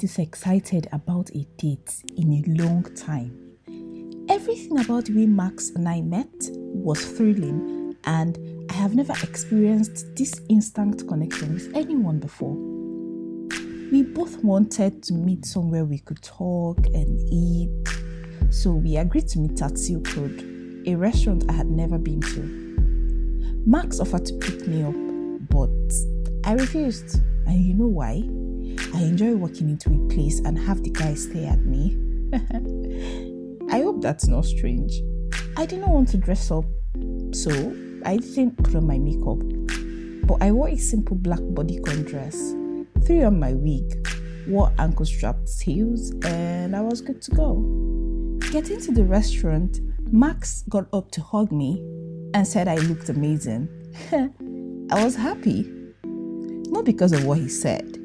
this excited about a date in a long time. Everything about the way Max and I met was thrilling, and I have never experienced this instant connection with anyone before. We both wanted to meet somewhere we could talk and eat, so we agreed to meet at Silk Road, a restaurant I had never been to. Max offered to pick me up, but I refused. And you know why? I enjoy walking into a place and have the guy stare at me. I hope that's not strange. I didn't want to dress up, so I didn't put on my makeup. But I wore a simple black bodycon dress, threw on my wig, wore ankle strapped heels, and I was good to go. Getting to the restaurant, Max got up to hug me and said I looked amazing. I was happy. Not because of what he said,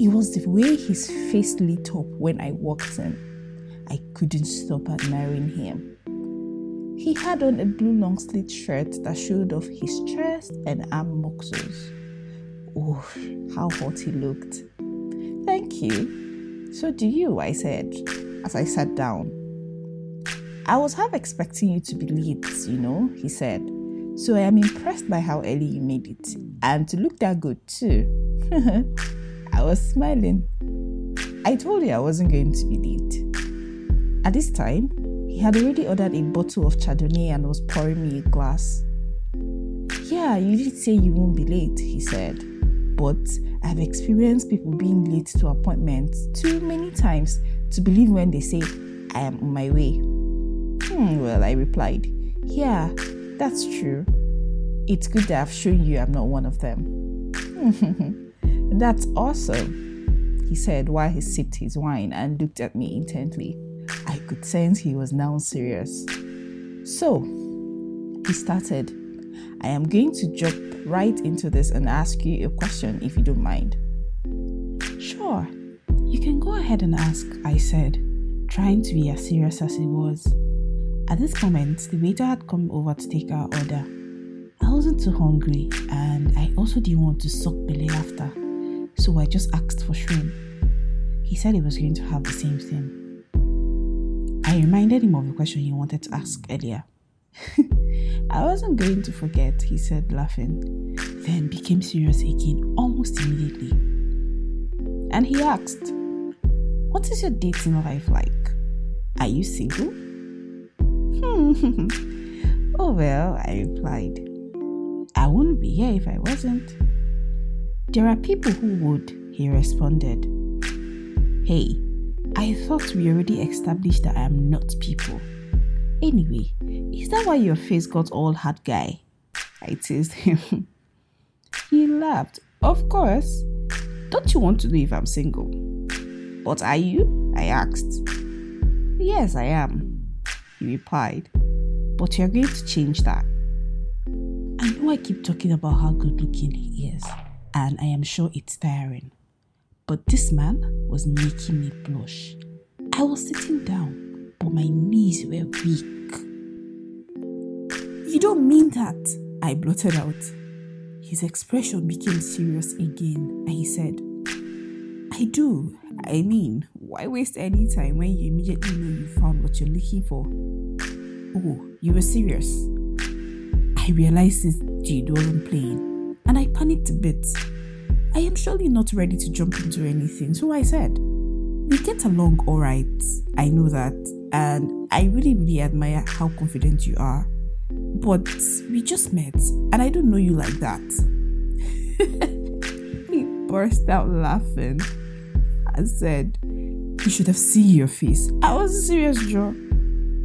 it was the way his face lit up when I walked in. I couldn't stop admiring him. He had on a blue long sleeved shirt that showed off his chest and arm muscles. Oh, how hot he looked. Thank you. So do you, I said as I sat down. I was half expecting you to be late, you know, he said. So I am impressed by how early you made it and to look that good too. I was smiling. I told you I wasn't going to be late. At this time, he had already ordered a bottle of Chardonnay and was pouring me a glass. Yeah, you did say you won't be late, he said. But I've experienced people being late to appointments too many times to believe when they say, I am on my way. Hmm, well, I replied, Yeah, that's true. It's good that I've shown you I'm not one of them. that's awesome, he said while he sipped his wine and looked at me intently. I could sense he was now serious. So, he started. I am going to jump right into this and ask you a question if you don't mind. Sure, you can go ahead and ask, I said, trying to be as serious as he was. At this moment, the waiter had come over to take our order. I wasn't too hungry and I also didn't want to suck belly after, so I just asked for shrimp. He said he was going to have the same thing. I reminded him of the question he wanted to ask earlier. I wasn't going to forget, he said, laughing, then became serious again almost immediately. And he asked, What is your dating life like? Are you single? oh, well, I replied, I wouldn't be here if I wasn't. There are people who would, he responded. Hey, I thought we already established that I am not people. Anyway, is that why your face got all hard guy? I teased him. he laughed. Of course. Don't you want to know if I'm single? But are you? I asked. Yes, I am, he replied. But you're going to change that. I keep talking about how good looking he is, and I am sure it's tiring. But this man was making me blush. I was sitting down, but my knees were weak. You don't mean that, I blurted out. His expression became serious again, and he said, I do. I mean, why waste any time when you immediately know you found what you're looking for? Oh, you were serious. I realized this dude wasn't playing, and I panicked a bit. I am surely not ready to jump into anything, so I said, We get along alright, I know that, and I really, really admire how confident you are. But we just met, and I don't know you like that. he burst out laughing and said, You should have seen your face. I was serious, Joe.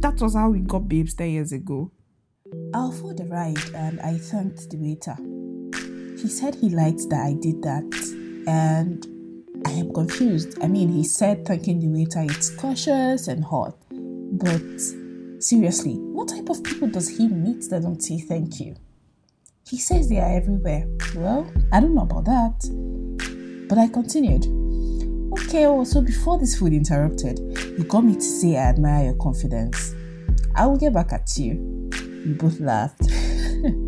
That was how we got babes 10 years ago. I'll for the ride, and I thanked the waiter. He said he liked that I did that, and I am confused. I mean, he said thanking the waiter it's cautious and hot, but seriously, what type of people does he meet that don't say thank you? He says they are everywhere. Well, I don't know about that. But I continued. Okay, oh, so before this food interrupted, you got me to say I admire your confidence. I will get back at you. We both laughed.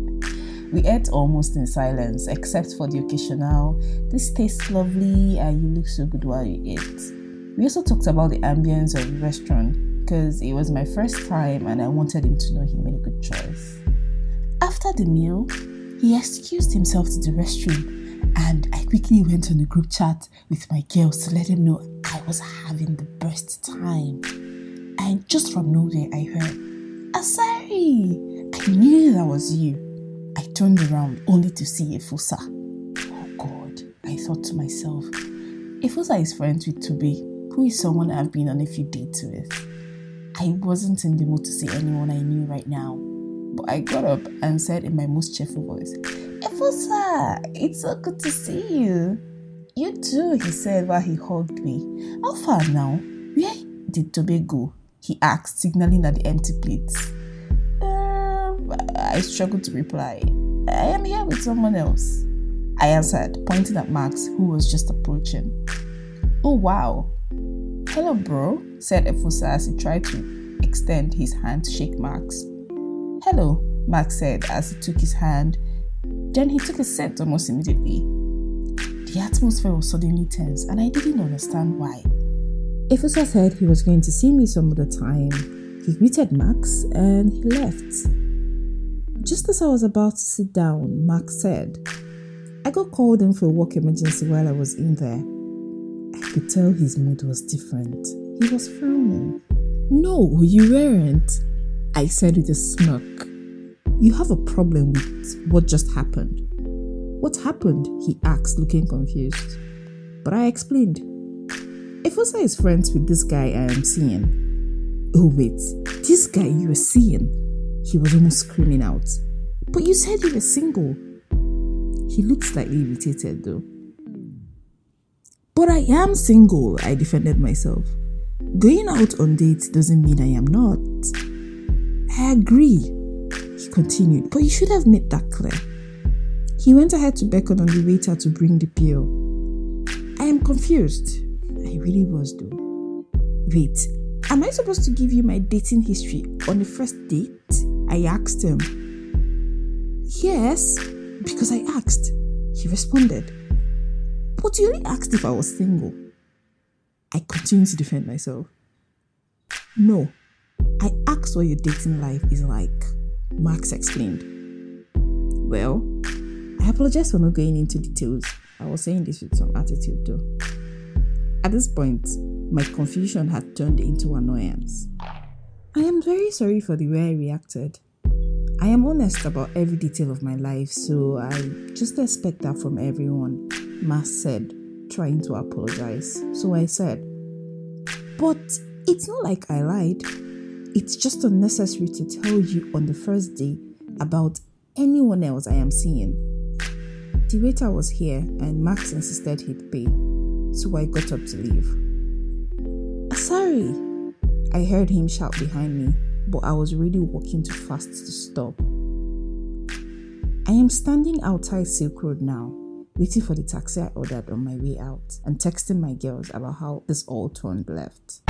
We ate almost in silence, except for the occasional, this tastes lovely and you look so good while you eat. We also talked about the ambience of the restaurant because it was my first time and I wanted him to know he made a good choice. After the meal, he excused himself to the restroom and I quickly went on a group chat with my girls to let them know I was having the best time. And just from nowhere, I heard, Asari! I knew that was you. I turned around only to see Efosa. Oh God, I thought to myself, Efosa is friends with Toby, who is someone I've been on a few dates with. I wasn't in the mood to see anyone I knew right now, but I got up and said in my most cheerful voice, Efosa, it's so good to see you. You too, he said while he hugged me. How far now? Where did Toby go? He asked, signaling at the empty plates. I struggled to reply. I am here with someone else. I answered, pointing at Max, who was just approaching. Oh, wow. Hello, bro, said Efosa as he tried to extend his hand to shake Max. Hello, Max said as he took his hand. Then he took a set almost immediately. The atmosphere was suddenly tense, and I didn't understand why. Efosa said he was going to see me some other time. He greeted Max and he left. Just as I was about to sit down, Mark said, I got called in for a work emergency while I was in there. I could tell his mood was different. He was frowning. No, you weren't, I said with a smirk. You have a problem with what just happened. What happened? he asked, looking confused. But I explained. Efosa is friends with this guy I am seeing. Oh, wait, this guy you are seeing? He was almost screaming out. But you said you were single. He looked slightly irritated though. But I am single, I defended myself. Going out on dates doesn't mean I am not. I agree, he continued, but you should have made that clear. He went ahead to beckon on the waiter to bring the bill. I am confused. I really was though. Wait, am I supposed to give you my dating history on the first date? I asked him. Yes, because I asked. He responded. But you only asked if I was single. I continued to defend myself. No, I asked what your dating life is like, Max explained. Well, I apologize for not going into details. I was saying this with some attitude though. At this point, my confusion had turned into annoyance. I am very sorry for the way I reacted. I am honest about every detail of my life, so I just expect that from everyone, Max said, trying to apologize. So I said, But it's not like I lied. It's just unnecessary to tell you on the first day about anyone else I am seeing. The waiter was here and Max insisted he'd pay, so I got up to leave. Sorry, I heard him shout behind me, but I was really walking too fast to stop. I am standing outside Silk Road now, waiting for the taxi I ordered on my way out and texting my girls about how this all turned left.